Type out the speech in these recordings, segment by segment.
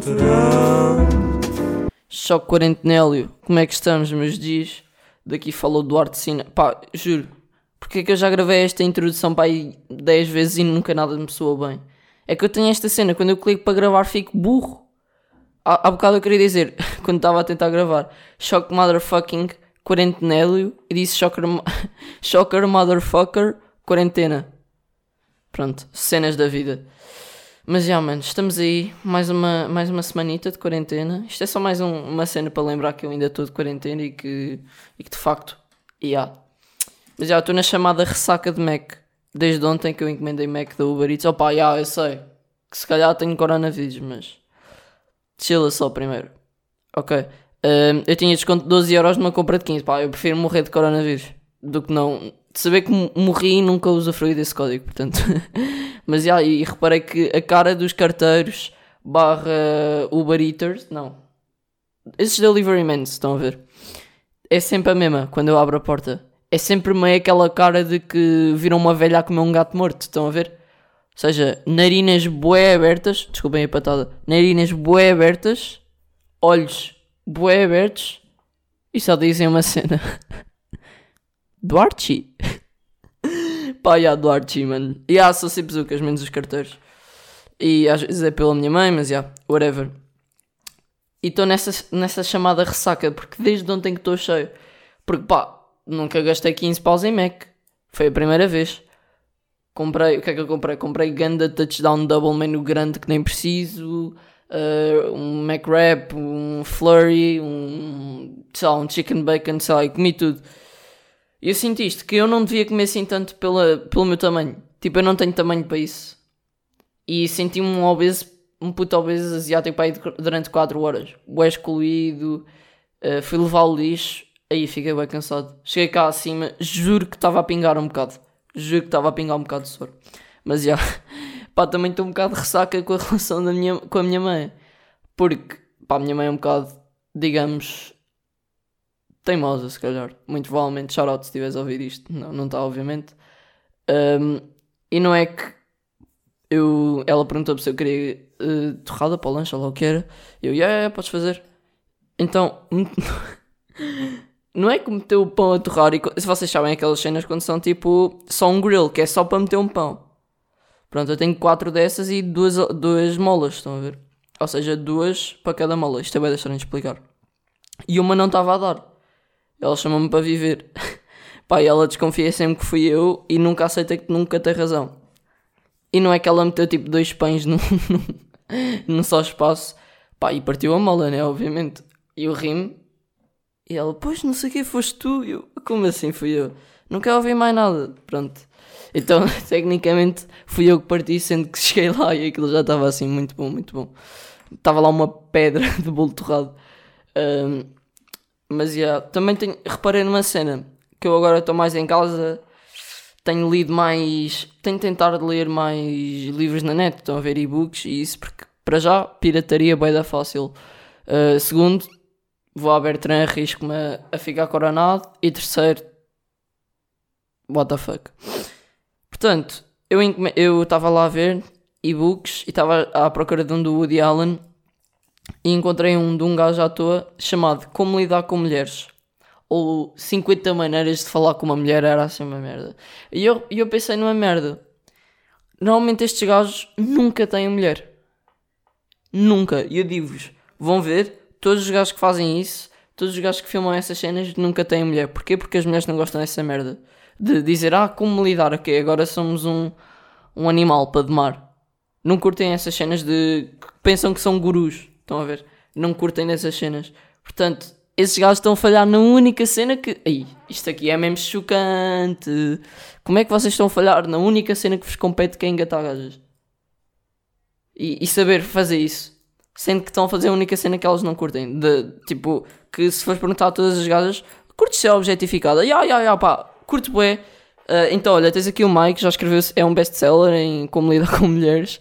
verão. Choque Quarentenélio, como é que estamos, meus dias? Daqui falou Duarte Sina. Pá, juro, porque é que eu já gravei esta introdução para aí 10 vezes e nunca nada me soou bem? É que eu tenho esta cena, quando eu clico para gravar fico burro. Há, há bocado eu queria dizer, quando estava a tentar gravar, Choque Motherfucking Quarentenélio e disse Shocker, Shocker Motherfucker Quarentena. Pronto, cenas da vida. Mas já, mano, estamos aí, mais uma, mais uma semanita de quarentena. Isto é só mais um- uma cena para lembrar que eu ainda estou de quarentena e que, e que de facto, já. Mas já, estou na chamada ressaca de Mac. Desde ontem que eu encomendei Mac da Uber Eats. Opa, já, eu sei. Que se calhar tenho coronavírus, mas... Chila só primeiro. Ok. Ahm, eu tinha desconto de 12 euros numa compra de 15. Pá, eu prefiro morrer de coronavírus do que não... De saber que mo- morri e nunca usufruí desse código, portanto... Mas já, e reparei que a cara dos carteiros barra Uber Eaters, não. Esses delivery men, estão a ver? É sempre a mesma quando eu abro a porta. É sempre meio aquela cara de que viram uma velha a comer um gato morto, estão a ver? Ou seja, narinas bué abertas, desculpem a patada, narinas bué abertas, olhos bué abertos e só dizem uma cena. Duarte? Pá, já, Duarte, mano. E yeah, sou sempre zucas, menos os carteiros. E às vezes é pela minha mãe, mas já, whatever. E estou nessa, nessa chamada ressaca, porque desde ontem que estou cheio. Porque pá, nunca gastei 15 paus em Mac. Foi a primeira vez. Comprei, o que é que eu comprei? Comprei Ganda Touchdown Double menu grande que nem preciso. eh, um Mac Wrap, um Flurry, um, sei lá, um Chicken Bacon, sei lá, e comi tudo. Eu sinto isto, que eu não devia comer assim tanto pela, pelo meu tamanho. Tipo, eu não tenho tamanho para isso. E senti-me um obeso, um puto obeso asiático para aí durante 4 horas. O excluído, uh, fui levar o lixo, aí fiquei bem cansado. Cheguei cá acima, juro que estava a pingar um bocado. Juro que estava a pingar um bocado de soro. Mas já, pá, também estou um bocado de ressaca com a relação da minha, com a minha mãe. Porque, pá, a minha mãe é um bocado, digamos, teimosa, se calhar. Muito provavelmente, shout out se estiveres a ouvir isto. Não, não está, obviamente. Um, e não é que eu, ela perguntou-me se eu queria uh, torrada para o lanche, ou lá o que era. Eu, yeah, yeah, podes fazer. Então, não é que meteu o pão a torrar. E, se vocês sabem aquelas cenas quando são tipo só um grill, que é só para meter um pão. Pronto, eu tenho quatro dessas e duas, duas molas, estão a ver? Ou seja, duas para cada mola. Isto é bem deixarem de explicar. E uma não estava a dar. Ela chamou-me para viver. Pá, e ela desconfia sempre que fui eu e nunca aceita que nunca tem razão. E não é que ela meteu tipo dois pães num, num, num só espaço. Pá, e partiu a mola, né? Obviamente. E eu ri-me. E ela, pois não sei quem foste tu. Eu, como assim fui eu? Não quero ouvir mais nada. Pronto. Então, tecnicamente, fui eu que parti, sendo que cheguei lá e aquilo já estava assim, muito bom, muito bom. Estava lá uma pedra de bolo torrado. Ahm, mas yeah, também tenho, reparei numa cena que eu agora estou mais em casa, tenho lido mais, tenho tentado ler mais livros na net, estão a ver e-books e isso, porque para já, pirataria bem da fácil. Uh, segundo, vou à Bertrand, arrisco-me a, a ficar coronado. E terceiro, what the fuck. Portanto, eu estava lá a ver e-books e estava à procura de um do Woody Allen e encontrei um de um gajo à toa chamado Como Lidar com Mulheres. Ou 50 maneiras de falar com uma mulher era assim uma merda. E eu, eu pensei numa merda. Normalmente estes gajos nunca têm mulher. Nunca. E eu digo-vos, vão ver, todos os gajos que fazem isso, todos os gajos que filmam essas cenas nunca têm mulher. Porquê? Porque as mulheres não gostam dessa merda. De dizer, ah, como lidar, ok, agora somos um, um animal para domar. Não curtem essas cenas de. pensam que são gurus. Estão a ver? Não curtem dessas cenas. Portanto, esses gajos estão a falhar na única cena que. Ai, isto aqui é mesmo chocante. Como é que vocês estão a falhar na única cena que vos compete que é engatar gajas? E, e saber fazer isso. Sendo que estão a fazer a única cena que elas não curtem. De, tipo, que se fores perguntar a todas as gajas, curtes ser objetificada? Ya, ya, ya, pá, curto bué. Ah, então, olha, tens aqui o Mike, já escreveu, é um best-seller em como lidar com mulheres.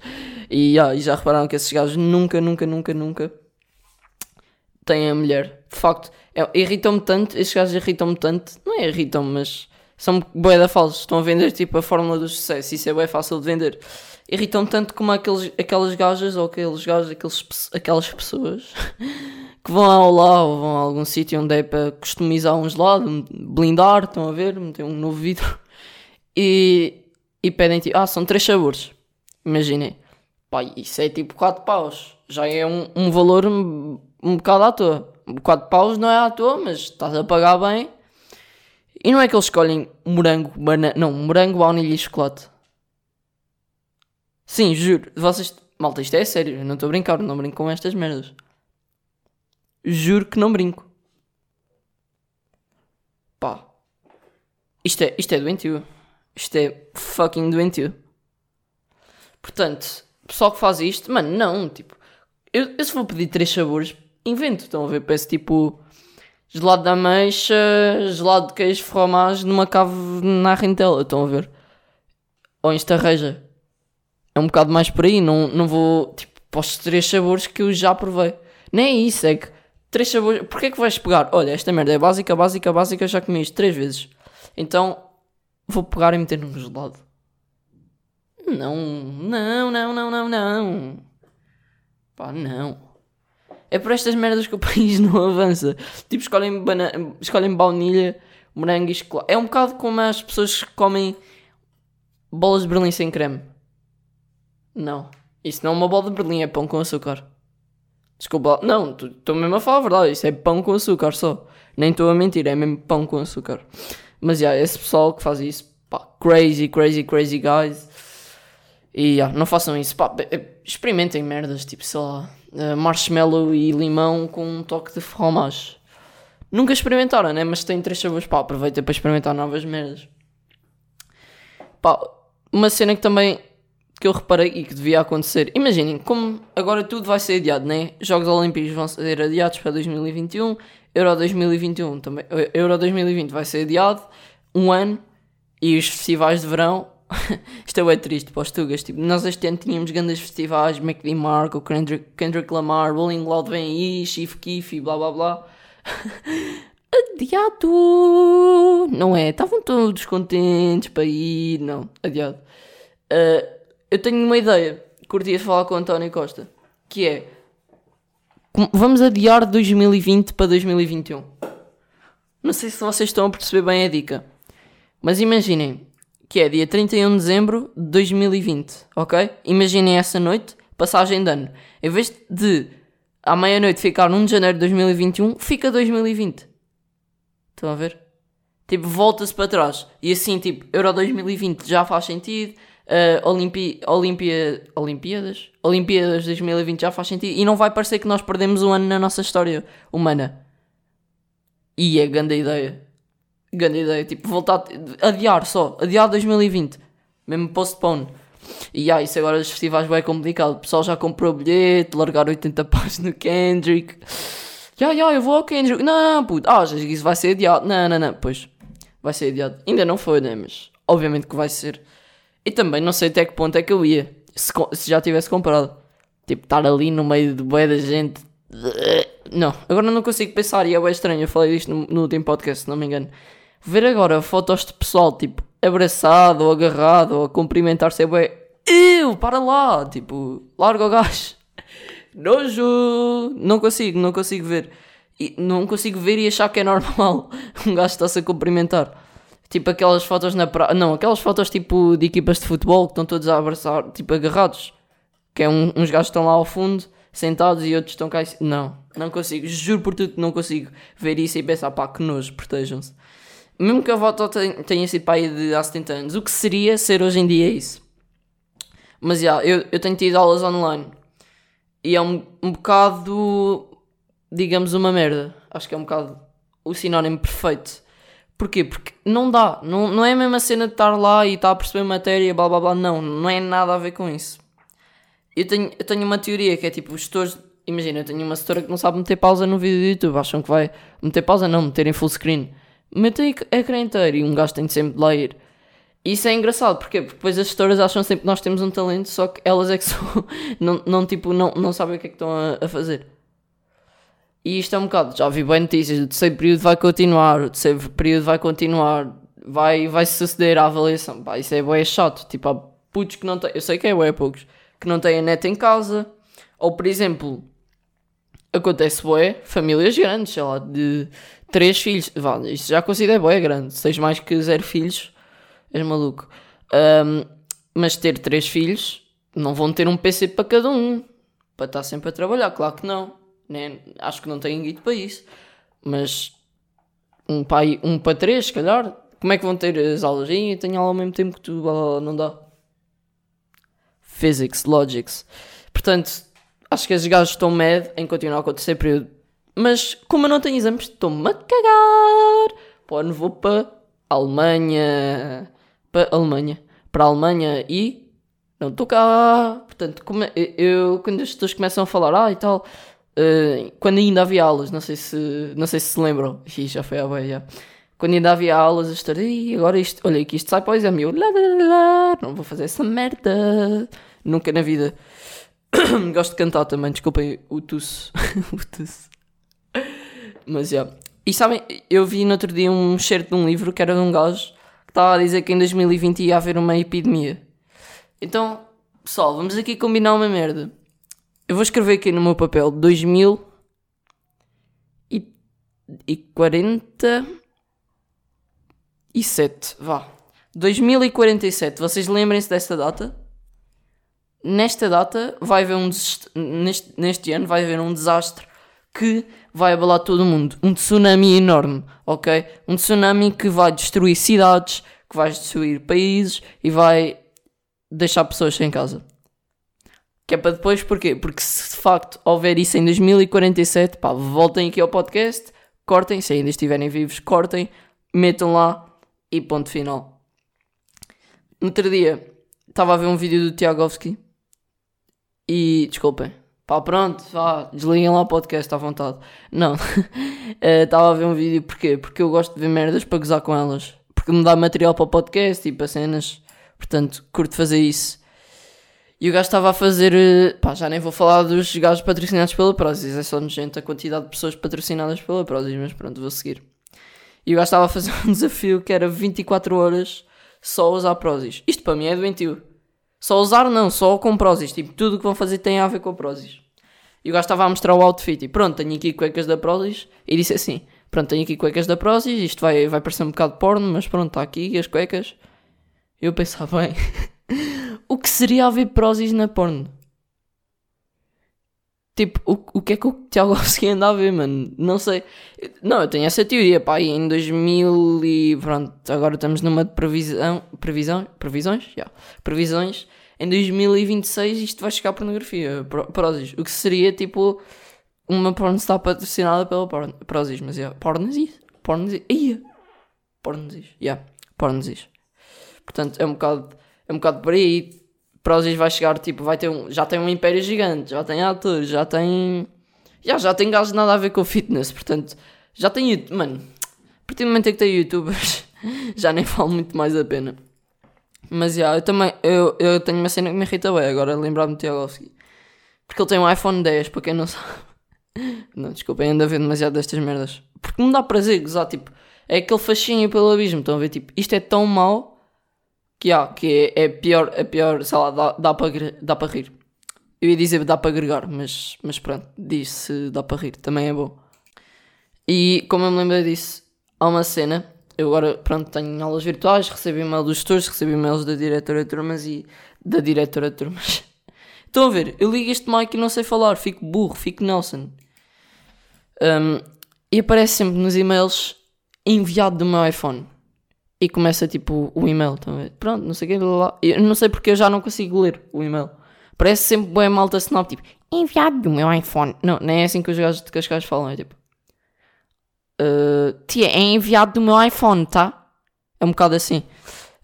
E, ya, e já repararam que esses gajos nunca, nunca, nunca, nunca têm a mulher. De facto, é- irritam-me tanto, esses gajos irritam-me tanto. Não é irritam-me, mas São bué da falsos. Estão a vender tipo a fórmula do sucesso. Isso é bem fácil de vender. Irritam tanto como aqueles, aquelas gajas ou aqueles gajos, aqueles, aquelas pessoas que vão ao lá ou vão a algum sítio onde é para customizar um gelado, blindar, estão a ver, meter um novo vidro e, e pedem tipo, ah, são três sabores. Imaginem, pá, isso é tipo 4 paus, já é um, um valor um, um bocado à toa. 4 paus não é à toa, mas estás a pagar bem. E não é que eles escolhem morango, banana, não, morango, baunilha e chocolate. Sim, juro, vocês, malta, isto é sério, eu não estou a brincar, não brinco com estas merdas. Juro que não brinco. Pá. Isto é, isto é doentio. Isto é fucking doentio. Portanto, pessoal que faz isto, mano, não, tipo, eu, eu se vou pedir três sabores, invento, estão a ver, peço tipo gelado de ameixa, gelado de queijo, fromage numa cave na rentela, estão a ver? Ou em estarreja. É um bocado mais por aí, não, não vou, tipo, os três sabores que eu já provei. Nem é isso, é que três sabores, porquê é que vais pegar? Olha, esta merda é básica, básica, básica, já comi isto três vezes. Então, vou pegar e meter num gelado. Não, não, não, não, não, não. Pá, não. É por estas merdas que o país não avança. Tipo, escolhem, bana escolhem baunilha, morango e chocolate. É um bocado como as pessoas que comem bolas de Berlim sem creme. Não. Isso não é uma bola de Berlim, é pão com açúcar. Desculpa, não, estou mesmo a falar a verdade. Isso é pão com açúcar só. Nem estou a mentir, é mesmo pão com açúcar. Mas já, yeah, esse pessoal que faz isso, pá, crazy, crazy, crazy guys. E yeah, não façam isso, pá, experimentem merdas, tipo, sei lá, uh, marshmallow e limão com um toque de fromage. Nunca experimentaram, né? Mas tem três sabores, pá, aproveita para experimentar novas merdas. Pá, uma cena que também que eu reparei e que devia acontecer. Imaginem, como agora tudo vai ser adiado, né? Jogos Olímpicos vão ser adiados para 2021, Euro 2021 também, Euro 2020 vai ser adiado um ano e os festivais de verão. Isto é triste para os Tugas. Tipo, nós este ano tínhamos grandes festivais, McD Marco, Kendrick, Kendrick Lamar, Rolling Loud vem aí, Chief Keef e blá blá blá. adiado! Não é? Estavam todos contentes para ir, não, adiado. Uh, eu tenho uma ideia. Curtia falar com o António Costa. Que é. Vamos adiar 2020 para 2021. Não sei se vocês estão a perceber bem a dica. Mas imaginem que é dia 31 de dezembro de 2020, ok? Imaginem essa noite, passagem de ano. Em vez de à meia-noite ficar 1 de janeiro de 2021, fica 2020. Estão a ver? Tipo, volta-se para trás. E assim, tipo, Euro 2020 já faz sentido uh, Olimpi Olimpia Olimpíadas? Olimpíadas 2020 já faz sentido. E não vai parecer que nós perdemos um ano na nossa história humana. E é grande ideia. Grande ideia. Tipo, voltar. Adiar só. Adiar 2020. Mesmo postpone. E ah, isso agora dos festivais é complicado. O pessoal já comprou bilhete, largar 80 pás no Kendrick. Já, yeah, já, yeah, eu vou ao Kendrick. Não, puto. Ah, isso vai ser adiado. Não, não, não. Pois. Vai ser adiado. Ainda não foi, né? Mas obviamente que vai ser. E também não sei até que ponto é que eu ia. Se, se já tivesse comprado. Tipo, estar ali no meio de boé da gente. Não, agora não consigo pensar e é bem estranho. Eu falei disto no, no último podcast, se não me engano. Ver agora fotos de pessoal, tipo, abraçado ou agarrado ou a cumprimentar-se é bem. Eu, para lá! Tipo, larga o gajo. Nojo! Não consigo, não consigo ver. E não consigo ver e achar que é normal um gajo está-se a cumprimentar. Tipo aquelas fotos na praia. Não, aquelas fotos tipo de equipas de futebol que estão todos a abraçar, tipo agarrados. Que é um, uns gajos estão lá ao fundo, sentados e outros estão cá. Não, não consigo. Juro por tudo que não consigo ver isso e pensar, pá, que nojo, protejam-se. Mesmo que a foto tenha sido aí de há 70 anos, o que seria ser hoje em dia isso? Mas já, yeah, eu, eu tenho tido aulas online e é um, um bocado, digamos, uma merda. Acho que é um bocado o sinónimo perfeito Porquê? Porque não dá. Não, não é a mesma cena de estar lá e estar a perceber matéria, blá blá blá. Não, não é nada a ver com isso. Eu tenho, eu tenho uma teoria que é tipo, os gestores. Imagina, eu tenho uma setora que não sabe meter pausa no vídeo do YouTube. Acham que vai meter pausa? Não, meter em full screen. Meter ecrã inteiro e um gajo tem de sempre de lá ir. Isso é engraçado? Porque depois as gestoras acham sempre que nós temos um talento, só que elas é que são. não, não, tipo, não, não sabem o que é que estão a, a fazer. E isto é um bocado, já vi bem notícias, o terceiro período vai continuar, o terceiro período vai continuar, vai, vai suceder a avaliação. Pá, isso é bué chato. Tipo, há putos que não têm, eu sei que é bué poucos, que não têm a net em casa. Ou, por exemplo, acontece bué, famílias grandes, sei lá, de três filhos. Vá, isto já considero bué grande. Se tens mais que zero filhos, és maluco. Um, mas ter três filhos, não vão ter um PC para cada um. Para estar sempre a trabalhar, claro que não. Nem, acho que não têm guito para isso. Mas um pai, um para três, se calhar. Como é que vão ter as aulas? E tenho aula ao mesmo tempo que tu, não dá. Physics, Logics. Portanto, acho que esses gajos estão mad em continuar o terceiro período. Mas como eu não tenho exames, estou-me a cagar. Pô, não vou para Alemanha. Para Alemanha. Para Alemanha e não estou cá. Portanto, como é, eu, quando as pessoas começam a falar, ah e tal, uh, quando ainda havia aulas, não sei se, não sei se se lembram, Ih, já foi a boia, já. Quando ainda havia aulas, a estar, agora isto, olha que isto sai para o exame, eu, lá, lá, lá, não vou fazer essa merda, nunca na vida. Gosto de cantar também, desculpem o tusso. o tusso. Mas. Yeah. E sabem, eu vi no outro dia um certo de um livro que era de um gajo que estava a dizer que em 2020 ia haver uma epidemia. Então, pessoal, vamos aqui combinar uma merda. Eu vou escrever aqui no meu papel 2047. Vá. 2047. Vocês lembrem-se desta data? Nesta data vai haver um neste, neste ano vai haver um desastre que vai abalar todo mundo. Um tsunami enorme, ok? Um tsunami que vai destruir cidades, que vai destruir países e vai deixar pessoas sem casa. Que é para depois, porquê? Porque se de facto houver isso em 2047, pá, voltem aqui ao podcast, cortem, se ainda estiverem vivos, cortem, metam lá e ponto final. No outro dia estava a ver um vídeo do Tiagovski e desculpem, pá, pronto, vá, desliguem lá o podcast à vontade. Não, eh, estava a ver um vídeo porquê? Porque eu gosto de ver merdas para gozar com elas, porque me dá material para o podcast e para cenas. Portanto, curto fazer isso. E o gajo estava a fazer. Eh, pá, já nem vou falar dos gajos patrocinados pela Prozis, é só nojento a quantidade de pessoas patrocinadas pela Prozis, mas pronto, vou seguir. E o gajo estava a fazer um desafio que era 24 horas só usar Prozis. Isto para mim é doentio. Só usar não, só com Prozis. Tipo, tudo o que vão fazer tem a ver com Prozis. E o gajo estava a mostrar o outfit. E pronto, tenho aqui cuecas da Prozis. E disse assim: Pronto, tenho aqui cuecas da Prozis. Isto vai, vai parecer um bocado porno, mas pronto, está aqui as cuecas. Eu pensava, bem, o que seria haver prósis na porno? Tipo, o, o que é que o Alves anda a ver, mano? Não sei. Não, eu tenho essa teoria, pá, em 2000 e pronto, agora estamos numa de previsão, previsão, previsões, já, yeah. previsões, em 2026 isto vai chegar a pornografia, prósis, o que seria, tipo, uma pornstar patrocinada pela prósis, mas, yeah, pornosis, pornosis, ia, pornosis, já, yeah, pornosis. Portanto, é um bocado, é um bocado por aí. Prozis vai chegar, tipo, vai ter um, já tem um império gigante, já tem atores, já tem. Já, já tem gajos nada a ver com o fitness, portanto, já tem. Mano, a partir do momento em que tem youtubers, já nem vale muito mais a pena. Mas já, eu também. Eu, eu tenho uma cena que me irrita bem agora, lembrar-me de Tiagovski. Porque ele tem um iPhone 10, para quem não sabe. Não, desculpem, ainda ver demasiado destas merdas. Porque me dá prazer gozar, tipo, é aquele fascínio pelo abismo. Estão a ver, tipo, isto é tão mau que há, que é, é pior, é pior, sei lá, dá, dá para dá para rir. Eu ia dizer dá para agregar, mas, mas pronto, diz-se dá para rir, também é bom. E como eu me lembro disso, há uma cena, eu agora, pronto, tenho aulas virtuais, recebo e-mail dos tutores, recebo e-mails da diretora de turmas e da diretora de turmas. Estão a ver, eu ligo este mic e não sei falar, fico burro, fico Nelson. Um, e aparece sempre nos e-mails enviado do meu iPhone e começa tipo o e-mail. Então, pronto, não sei o que. Eu não sei porque eu já não consigo ler o e-mail. Parece sempre bem malta snob, tipo, enviado do meu iPhone. Não, nem é assim que os gajos de Cascais falam, é tipo. Uh, tia, é enviado do meu iPhone, tá? É um bocado assim.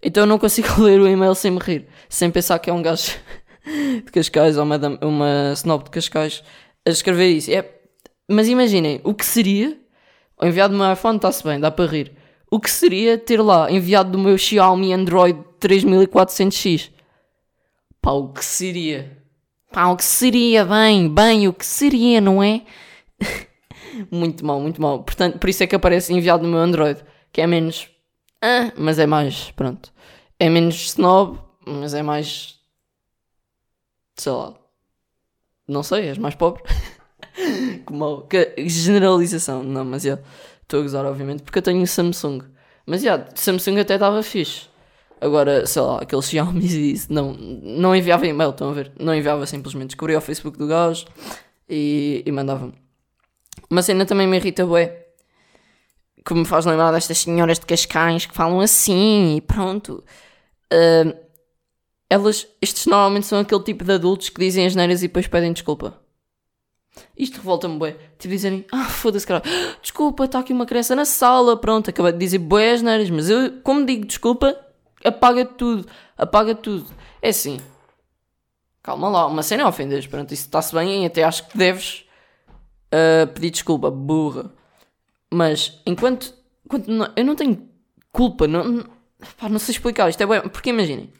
Então eu não consigo ler o e-mail sem me rir, sem pensar que é um gajo de Cascais ou uma, uma snob de Cascais a escrever isso. É, mas imaginem, o que seria o enviado do meu iPhone está-se bem, dá para rir o que seria ter lá enviado do meu Xiaomi Android 3400X? Pá, o que seria? Pá, o que seria? Bem, bem, o que seria, não é? muito mal, muito mal. Portanto, por isso é que aparece enviado no meu Android, que é menos. ah, mas é mais, pronto. É menos snob, mas é mais. Sei lá. Não sei, és mais pobre. Como que, generalização, não, mas já. Estou a gozar, obviamente, porque eu tenho Samsung. Mas já, Samsung até estava fixe. Agora, sei lá, aqueles Xiaomi isso, não, não enviava e-mail, estão a ver? Não enviava simplesmente. Descobria o Facebook do gajo e, e mandava-me. Uma cena também me irrita, bué. Que me faz lembrar destas senhoras de Cascais que falam assim e pronto. Uh, elas, estes normalmente são aquele tipo de adultos que dizem as neiras e depois pedem desculpa. Isto revolta-me, bué. Tipo, dizerem, ah, foda-se, cara, desculpa, está aqui uma criança na sala, pronto, acabei de dizer bué as neiras, mas eu, como digo desculpa, apaga tudo, apaga tudo. É assim, calma lá, uma cena é ofendas, pronto, isso está-se bem, até acho que deves uh, pedir desculpa, burra. Mas, enquanto, enquanto não, eu não tenho culpa, não, não, pá, não sei explicar, isto é bem, porque imaginem,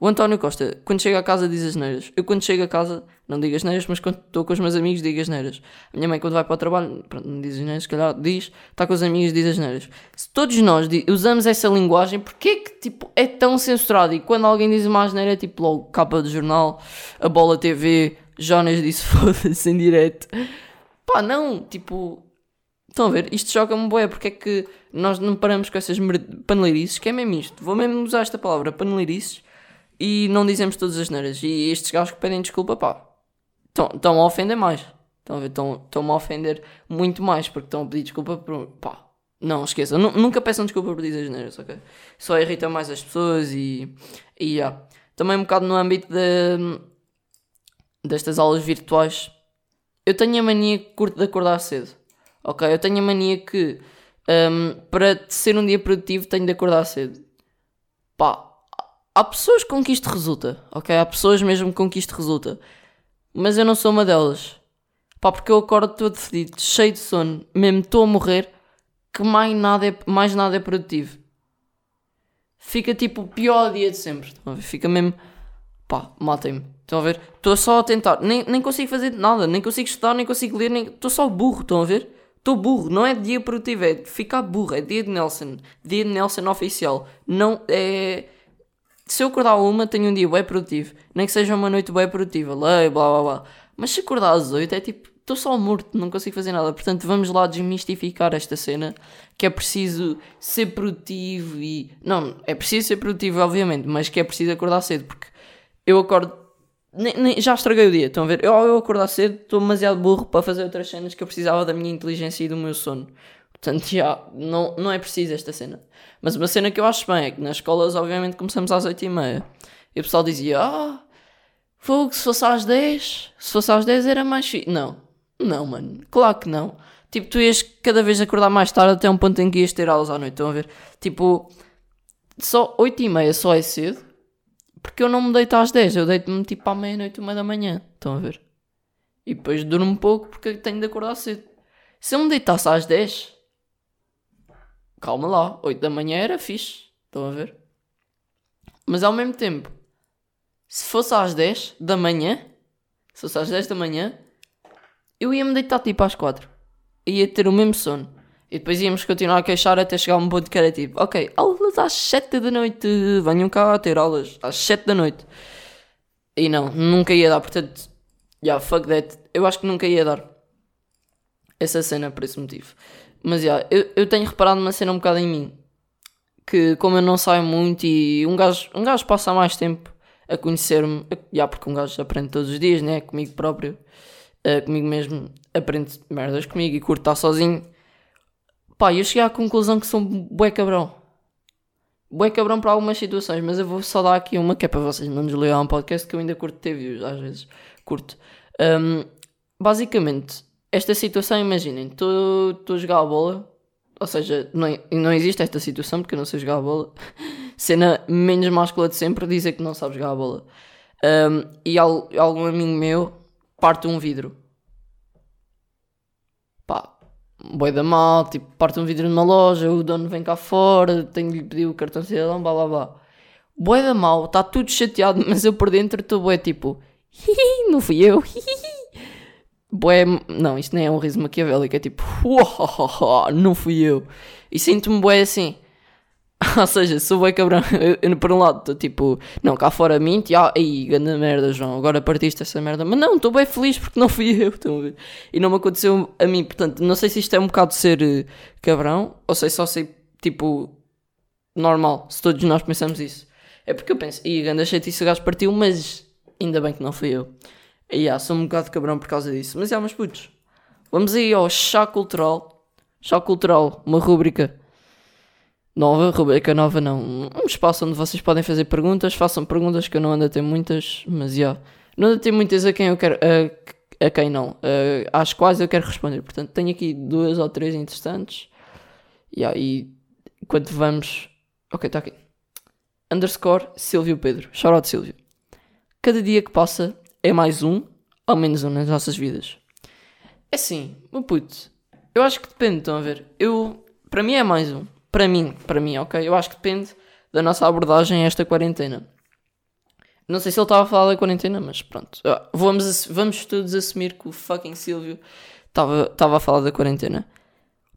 o António Costa, quando chega a casa, diz as neiras. Eu, quando chego a casa, não digo as neiras, mas quando estou com os meus amigos, digo as neiras. A minha mãe, quando vai para o trabalho, pronto, não diz as neiras, se calhar diz, está com os amigos, diz as neiras. Se todos nós usamos essa linguagem, porquê que tipo, é tão censurado? E quando alguém diz uma asneira, tipo logo capa do jornal, a bola TV, Jonas disse foda-se em direto. Pá, não, tipo. Estão a ver? Isto joga-me boé, porque é que nós não paramos com essas paneleirices, que é mesmo isto. Vou mesmo usar esta palavra, paneleirices e não dizemos todas as neiras. E estes gajos que pedem desculpa, pá, estão a ofender mais. Estão-me a ofender muito mais porque estão a pedir desculpa por. pá, não, esqueçam. Nunca peçam desculpa por dizer as neiras, ok? Só irrita mais as pessoas e. e yeah. Também um bocado no âmbito de, destas aulas virtuais. Eu tenho a mania curto de acordar cedo, ok? Eu tenho a mania que um, para ser um dia produtivo tenho de acordar cedo. Pá, há pessoas com que isto resulta, ok? Há pessoas mesmo com que isto resulta. Mas eu não sou uma delas. Pá, porque eu acordo todo fedido, cheio de sono, mesmo estou a morrer, que mais nada é, mais nada é produtivo. Fica tipo o pior dia de sempre. Estão a ver? Fica mesmo. Pá, matem-me. Estão a ver? Estou só a tentar. Nem, nem consigo fazer nada. Nem consigo estudar, nem consigo ler. Nem... Estou só burro. Estão a ver? Estou burro. Não é dia produtivo. É ficar burro. É dia de Nelson. Dia de Nelson oficial. Não é se eu acordar uma, tenho um dia bem produtivo. Nem que seja uma noite bem produtiva. Leio, blá blá blá. Mas se acordar às 8 é tipo, estou só morto, não consigo fazer nada. Portanto, vamos lá desmistificar esta cena. Que é preciso ser produtivo e. Não, é preciso ser produtivo, obviamente, mas que é preciso acordar cedo. Porque eu acordo. Nem, nem, já estraguei o dia, estão a ver? Eu, eu acordar cedo, estou demasiado burro para fazer outras cenas que eu precisava da minha inteligência e do meu sono. Portanto, já, não, não é preciso esta cena. Mas uma cena que eu acho bem é que nas escolas, obviamente, começamos às 8h30. E o pessoal dizia: Ah, fogo, se fosse às 10, se fosse às 10 era mais fixe. Não, não, mano, claro que não. Tipo, tu ias cada vez acordar mais tarde até um ponto em que ias ter aulas à noite. Estão a ver? Tipo, só 8h30 só é cedo. Porque eu não me deito às 10, eu deito-me tipo à meia-noite, uma da manhã. Estão a ver? E depois durmo um pouco porque tenho de acordar cedo. Se eu me deitasse às 10, calma lá, 8 da manhã era fixe. Estão a ver? Mas ao mesmo tempo, se fosse às 10 da manhã, se fosse às 10 da manhã, eu ia me deitar tipo às 4. Ia ter o mesmo sono. E depois íamos continuar a queixar até chegar a um ponto que era tipo, ok, aulas às 7 da noite, venham cá ter aulas às 7 da noite. E não, nunca ia dar, portanto, yeah, fuck that. Eu acho que nunca ia dar essa cena por esse motivo. Mas yeah, eu, eu tenho reparado uma cena um bocado em mim. Que como eu não saio muito e um gajo, um gajo passa mais tempo a conhecer-me, já porque um gajo aprende todos os dias, né? Comigo próprio, uh, comigo mesmo, aprende merdas comigo e curto estar sozinho. Pá, eu cheguei à conclusão que sou bué cabrão. Bué cabrão para algumas situações, mas eu vou só dar aqui uma que é para vocês não desligar um podcast que eu ainda curto ter views, às vezes. Curto. Um, basicamente, esta situação, imaginem, estou a jogar a bola, ou seja, não, não existe esta situação porque eu não sei jogar a bola. Cena menos máscula de sempre dizer que não sabe jogar a bola. Um, e al, algum amigo meu parte um vidro. Pá, boi da mal, tipo, parte um vidro numa loja, o dono vem cá fora, tenho de lhe pedir o cartão de cidadão, blá blá blá. Boi da mal, está tudo chateado, mas eu por dentro estou boi tipo, não fui eu, Bué, não, isto nem é um riso maquiavélico, é tipo, não fui eu. E sinto-me bué assim, Ou seja, sou bem cabrão. Eu, por um lado, estou tipo, não, cá fora minto, e ah, aí, grande merda, João, agora partiste essa merda. Mas não, estou bem feliz porque não fui eu, a ver? E não me aconteceu a mim, portanto, não sei se isto é um bocado de ser uh, cabrão, ou sei só ser, tipo, normal, se todos nós pensamos isso. É porque eu penso, e grande chatice o gajo partiu, mas ainda bem que não fui eu. E ah, sou um bocado cabrão por causa disso. Mas é, mas putos, vamos aí ao chá cultural. Chá cultural, uma rúbrica nova, rubrica nova não, um espaço onde vocês podem fazer perguntas, façam perguntas que eu não ando a ter muitas, mas já, yeah. não ando a ter muitas a quem eu quero, a, a quem não, uh, às quais eu quero responder, portanto tenho aqui duas ou três interessantes, yeah, e enquanto vamos, ok, está aqui, underscore Silvio Pedro, shout Silvio, cada dia que passa é mais um, ao menos um nas nossas vidas, é assim, meu puto, eu acho que depende, estão a ver, eu, para mim é mais um, para mim, para mim, ok? Eu acho que depende da nossa abordagem a esta quarentena. Não sei se ele estava a falar da quarentena, mas pronto. Ah, vamos, vamos todos assumir que o fucking Silvio estava a falar da quarentena.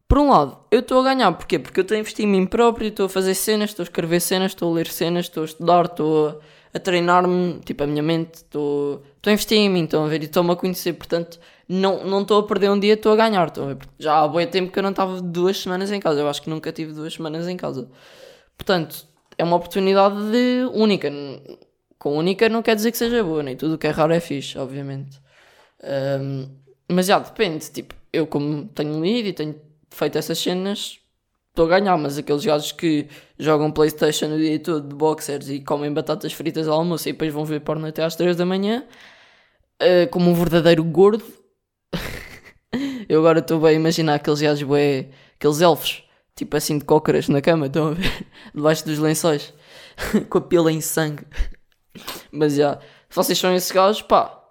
Por um lado, eu estou a ganhar, porquê? Porque eu estou a investir em mim próprio, estou a fazer cenas, estou a escrever cenas, estou a ler cenas, estou a estudar, estou a, a treinar-me, tipo, a minha mente, estou, a investir em mim, estão a ver, e estou-me a conhecer, portanto, não, estou a perder um dia, estou a ganhar. Estou a Já há bom tempo que eu não estava duas semanas em casa. Eu acho que nunca tive duas semanas em casa. Portanto, é uma oportunidade de única. Com única não quer dizer que seja boa, nem tudo que é raro é fixe, obviamente. Um, mas já depende. Tipo, eu como tenho lido e tenho feito essas cenas, estou a ganhar. Mas aqueles gajos que jogam Playstation o dia todo de boxers e comem batatas fritas ao almoço e depois vão ver porno até às 3 da manhã, uh, como um verdadeiro gordo, eu agora estou bem a imaginar aqueles gajos, bué, aqueles elfos, tipo assim de cócaras na cama, estão a ver? Debaixo dos lençóis, com a pila em sangue. Mas já, se vocês são esses gajos, pá,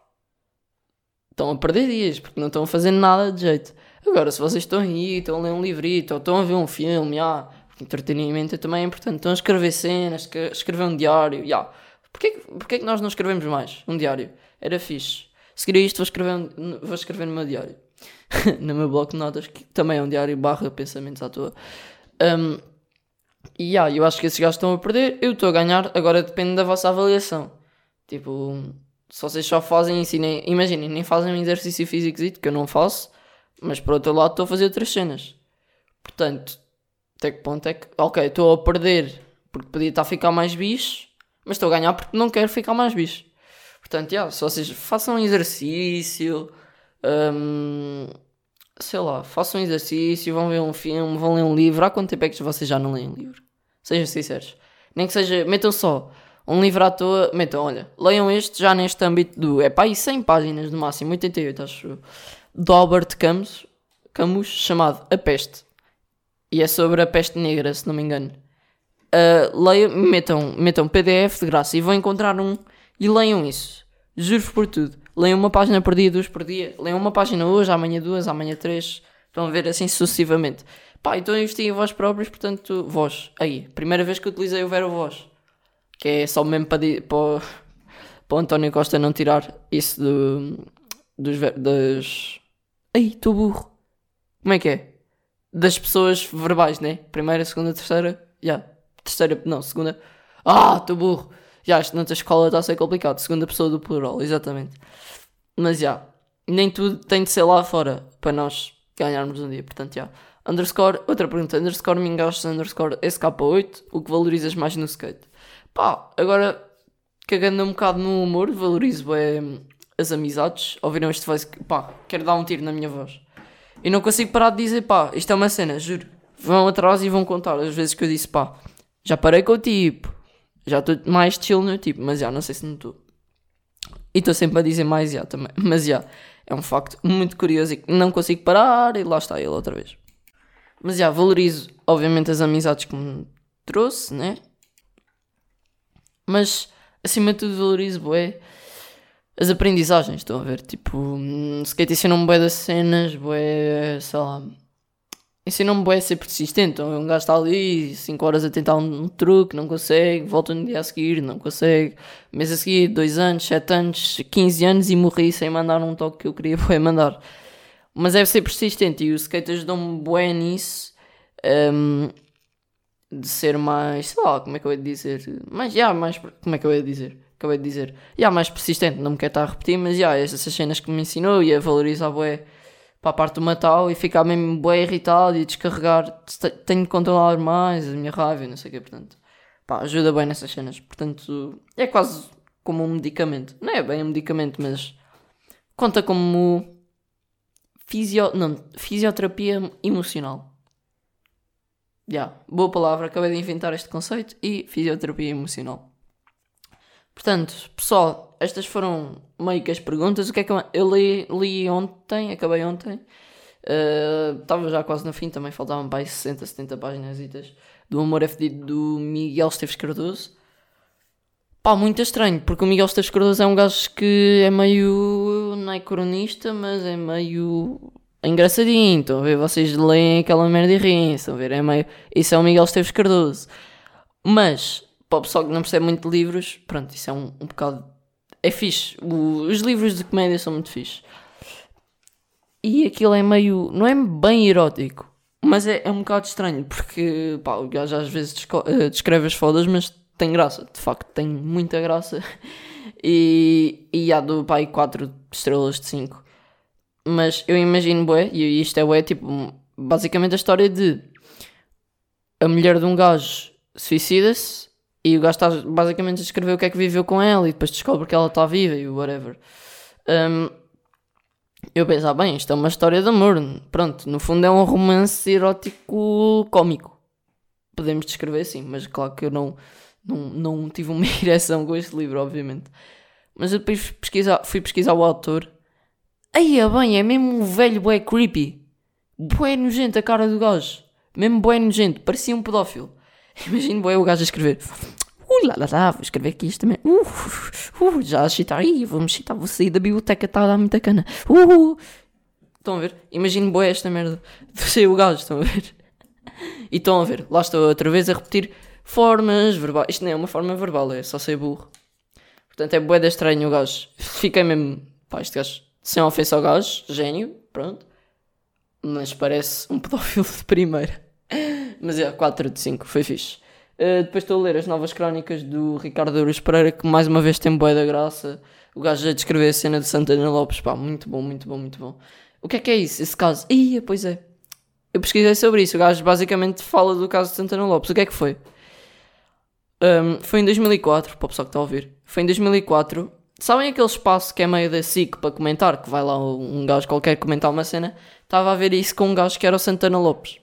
estão a perder dias, porque não estão a fazer nada de jeito. Agora, se vocês estão aí, estão a ler um livrito, ou estão a ver um filme, já, entretenimento também é importante. Estão a escrever cenas, escrever um diário, já. Porquê, porquê que nós não escrevemos mais um diário? Era fixe. Se queria isto, vou escrever, vou escrever no meu diário. no meu bloco de notas, que também é um diário barra pensamentos à toa. Um, e yeah, eu acho que esses gajos estão a perder, eu estou a ganhar, agora depende da vossa avaliação. Tipo, se vocês só fazem isso nem, imaginem, nem fazem um exercício físico que eu não faço, mas por outro lado estou a fazer outras cenas. Portanto, até que ponto é que, ok, estou a perder porque podia estar a ficar mais bicho, mas estou a ganhar porque não quero ficar mais bicho. Portanto, yeah, se vocês façam um exercício, um, sei lá, façam um exercício, vão ver um filme, vão ler um livro. Há quanto tempo é que vocês já não leem um livro? Sejam sinceros. Nem que seja, metam só um livro à toa, metam, olha, leiam este já neste âmbito do, é pá, e 100 páginas no máximo, 88 acho do Albert Camus, Camus, chamado A Peste. E é sobre a peste negra, se não me engano. Uh, leiam, metam, metam PDF de graça e vão encontrar um e leiam isso. Juro por tudo. Leiam uma página por dia, duas por dia. Leiam uma página hoje, amanhã duas, amanhã três. Estão a ver assim sucessivamente. Pá, então investi em vós próprios, portanto, vós. Aí, primeira vez que utilizei o Vero Voz. Que é só mesmo para, para, para o António Costa não tirar isso do, dos. Aí, estou burro. Como é que é? Das pessoas verbais, né? Primeira, segunda, terceira. Já. Yeah. Terceira, não, segunda. Ah, estou burro. Já, isto na tua escola está a ser complicado. Segunda pessoa do plural, exatamente. Mas já, nem tudo tem de ser lá fora para nós ganharmos um dia. Portanto, já. Underscore, outra pergunta. Underscore Mingastos, underscore SK8. O que valorizas mais no skate? Pá, agora cagando um bocado no humor, valorizo é, as amizades. Ouviram este voice? Pá, quero dar um tiro na minha voz. E não consigo parar de dizer, pá, isto é uma cena, juro. Vão atrás e vão contar as vezes que eu disse, pá, já parei com o tipo, já estou mais chill no tipo, mas já não sei se não estou. E estou sempre a dizer mais já também. Mas já, é um facto muito curioso e que não consigo parar e lá está ele outra vez. Mas já, valorizo obviamente as amizades que me trouxe, né? Mas acima de tudo valorizo bué as aprendizagens, estão a ver? Tipo, hum, skate ensinou-me bué das cenas, bué, sei lá, ensinou-me bem a ser persistente. Então, um gajo está ali 5 horas a tentar um, um, truque, não consegue, volta no dia a seguir, não consegue. Mês a seguir, 2 anos, 7 anos, 15 anos e morri sem mandar um toque que eu queria bem mandar. Mas deve ser persistente e o skate ajudou-me bem nisso. Um, de ser mais, sei lá, como é que eu ia dizer? Mas, já, mais, como é que eu ia dizer? Acabei de dizer, já, mais persistente, não me quero estar a repetir, mas, já, essas cenas que me ensinou e a valorizar, bué, para a parte do Natal e ficar mesmo bué irritado e descarregar, tenho de controlar mais a minha raiva e não sei o quê, portanto, pá, ajuda bem nessas cenas, portanto, é quase como um medicamento, não é bem um medicamento, mas conta como fisio, não, fisioterapia emocional. Já, yeah, boa palavra, acabei de inventar este conceito e fisioterapia emocional. Portanto, pessoal, estas foram meio que as perguntas. O que é que eu, eu li, li ontem, acabei ontem. Estava uh, já quase no fim, também faltavam para aí 60, 70 páginas do Amor é Fedido do Miguel Esteves Cardoso. Pá, muito estranho, porque o Miguel Esteves Cardoso é um gajo que é meio. não é cronista, mas é meio. engraçadinho. Estão a ver? Vocês leem aquela merda e riem. Estão a ver? É meio. Isso é o Miguel Esteves Cardoso. Mas, para o pessoal que não percebe muito de livros, pronto, isso é um, um bocado. É fixe. O, os livros de comédia são muito fixe. E aquilo é meio. não é bem erótico. Mas é, é um bocado estranho, porque pá, o gajo às vezes eh, descreve as fodas, mas tem graça, de facto, tem muita graça. E, e há do pai 4 estrelas de 5. Mas eu imagino, bué, e isto é bué, tipo, basicamente a história de a mulher de um gajo suicida-se e o gajo está basicamente a escrever o que é que viveu com ela e depois descobre que ela está viva e whatever. Um, eu ah, bem, isto é uma história de amor. Pronto, no fundo é um romance erótico cómico. Podemos descrever assim, mas claro que eu não não, não tive uma ereção com este livro, obviamente. Mas eu depois pesquisar, fui pesquisar o autor. Aí é bem, é mesmo um velho bué creepy. Bué nojento a cara do gajo. Mesmo bué nojento, parecia um pedófilo. Imagino bué o gajo a escrever. Uh, lá, lá, lá, vou escrever aqui isto também. Uh, uh, já chitar. Ih, vou-me chitar, vou sair da biblioteca, está a dar muita cana. Uh, estão a ver? Imagino bué esta merda. Sei o gajo, estão a ver? E estão a ver, lá estou outra vez a repetir formas verbais. Isto não é uma forma verbal, é só ser burro. Portanto, é boeda estranho o gajo. Fiquei mesmo. Pá, este gajo, sem ofensa ao gajo, gênio, pronto. Mas parece um pedófilo de primeira. Mas é, 4 de 5, foi fixe. Uh, depois estou a ler as novas crónicas do Ricardo Euros Pereira, que mais uma vez tem boa da graça. O gajo a descrever a cena de Santana Lopes, pá, muito bom, muito bom, muito bom. O que é que é isso, esse caso? Ih, pois é. Eu pesquisei sobre isso. O gajo basicamente fala do caso de Santana Lopes. O que é que foi? Um, foi em 2004, para o pessoal que está a ouvir. Foi em 2004. Sabem aquele espaço que é meio da SIC para comentar? Que vai lá um gajo qualquer comentar uma cena. Estava a ver isso com um gajo que era o Santana Lopes.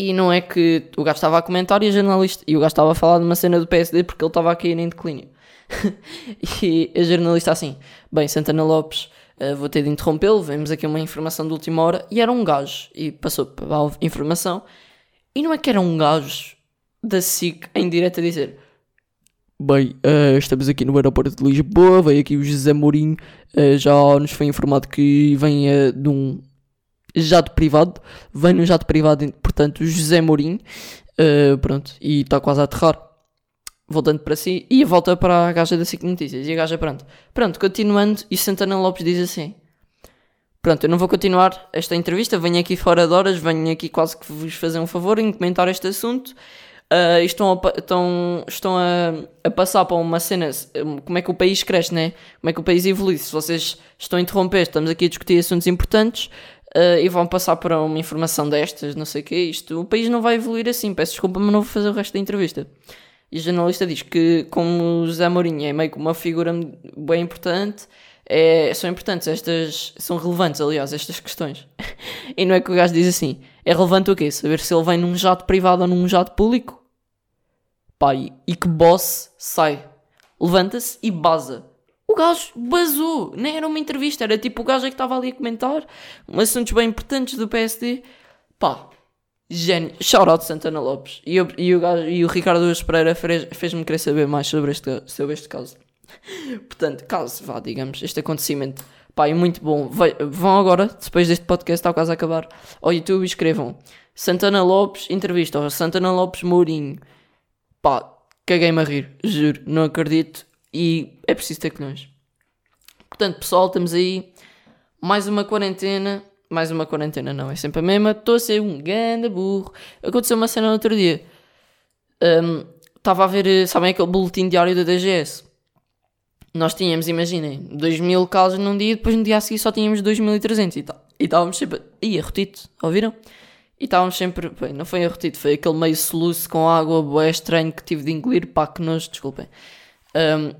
E não é que o gajo estava a comentar e, a jornalista, e o gajo estava a falar de uma cena do PSD porque ele estava a cair em declínio. e a jornalista assim: Bem, Santana Lopes, uh, vou ter de interrompê-lo. Vemos aqui uma informação de última hora. E era um gajo. E passou para a informação. E não é que era um gajo da SIC em direto a dizer: Bem, uh, estamos aqui no aeroporto de Lisboa, veio aqui o José Mourinho, uh, já nos foi informado que vem uh, de um jato privado, vem num jato privado, portanto, José Mourinho, pronto, e está quase a aterrar. Voltando para si, e volta para a gaja da SIC Notícias, e a gaja, pronto, pronto, continuando, e Santana Lopes diz assim: Pronto, eu não vou continuar esta entrevista, venho aqui fora de horas, venho aqui quase que vos fazer um favor em comentar este assunto uh, estão, a, estão, estão a, a, passar para uma cena, como é que o país cresce, né? Como é que o país evolui. Se vocês estão a interromper, estamos aqui a discutir assuntos importantes uh, e vão passar para uma informação destas, não sei o que é isto, o país não vai evoluir assim. Peço desculpa, mas não vou fazer o resto da entrevista. E o jornalista diz que, como José Mourinho é meio que uma figura bem importante, é, são importantes estas, são relevantes, aliás, estas questões. e não é que o gajo diz assim, é relevante o quê? Saber se ele vem num jato privado ou num jato público? pai e que boss sai, levanta-se e baza. O gajo basou, nem era uma entrevista, era tipo o gajo é que estava ali a comentar assuntos bem importantes do PSD. Pá, gênio, shout out Santana Lopes. E, eu, e, o, gajo, e o Ricardo Luz Pereira fez-me querer saber mais sobre este, sobre este caso. Portanto, caso vá, digamos, este acontecimento. Pá, é muito bom. Vai, vão agora, depois deste podcast, está quase a acabar, ao YouTube e escrevam Santana Lopes entrevista, ou Santana Lopes Mourinho pá, caguei-me a rir, juro, não acredito e é preciso ter colhões. Portanto, pessoal, estamos aí, mais uma quarentena, mais uma quarentena, não, é sempre a mesma. Estou a ser um ganda burro. Aconteceu uma cena no outro dia. Estava a ver, eh, sabem aquele boletim diário da DGS? Nós tínhamos, imaginem, 2000 casos num dia, depois no dia a seguir só tínhamos 2300 e tal. E estávamos sempre. Ih, arrotito, ouviram? E estávamos sempre. Bem, não foi arrotito, foi aquele meio soluço com água, boé estranho que tive de engolir. Pá, que nós, desculpem. Um,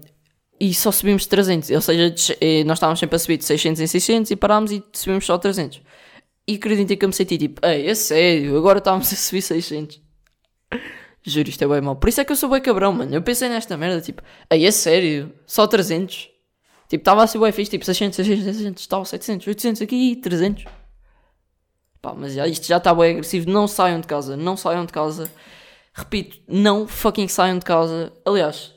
e só subimos 300, ou seja, eh, nós estávamos sempre a subir de 600 em 600 e parámos e subimos só 300. E acreditem que eu me senti tipo, ei, é sério, agora estávamos a subir 600. Juro, isto é bem mau. Por isso é que eu sou bem cabrão, mano. Eu pensei nesta merda, tipo, ei, é sério, só 300. Tipo, estava assim bem fixe, tipo, 600, 600, 600, tal, 700, 800 aqui, 300. Pá, mas já, isto já está bem agressivo. Não saiam de casa, não saiam de casa. Repito, não fucking saiam de casa. Aliás,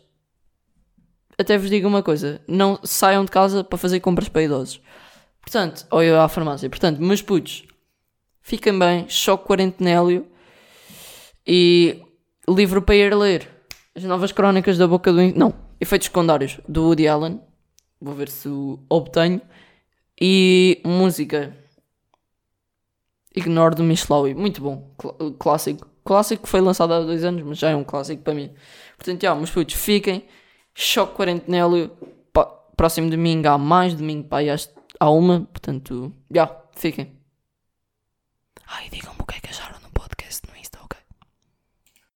até vos digo uma coisa: não saiam de casa para fazer compras para idosos. Portanto, ou eu à farmácia. Portanto, meus putos, fiquem bem, choque quarentenélio e livro para ir ler. As novas crónicas da boca do. Não, efeitos secundários do Woody Allen. Vou ver se o obtenho. E música. Ignore do Michelawi. Muito bom. Cl clássico. Clássico que foi lançado há dois anos, mas já é um clássico para mim. Portanto, já, meus putos, fiquem. Choque Quarentenélio. Próximo domingo há mais domingo para há uma. Portanto, já, fiquem. Ai, digam-me o que é que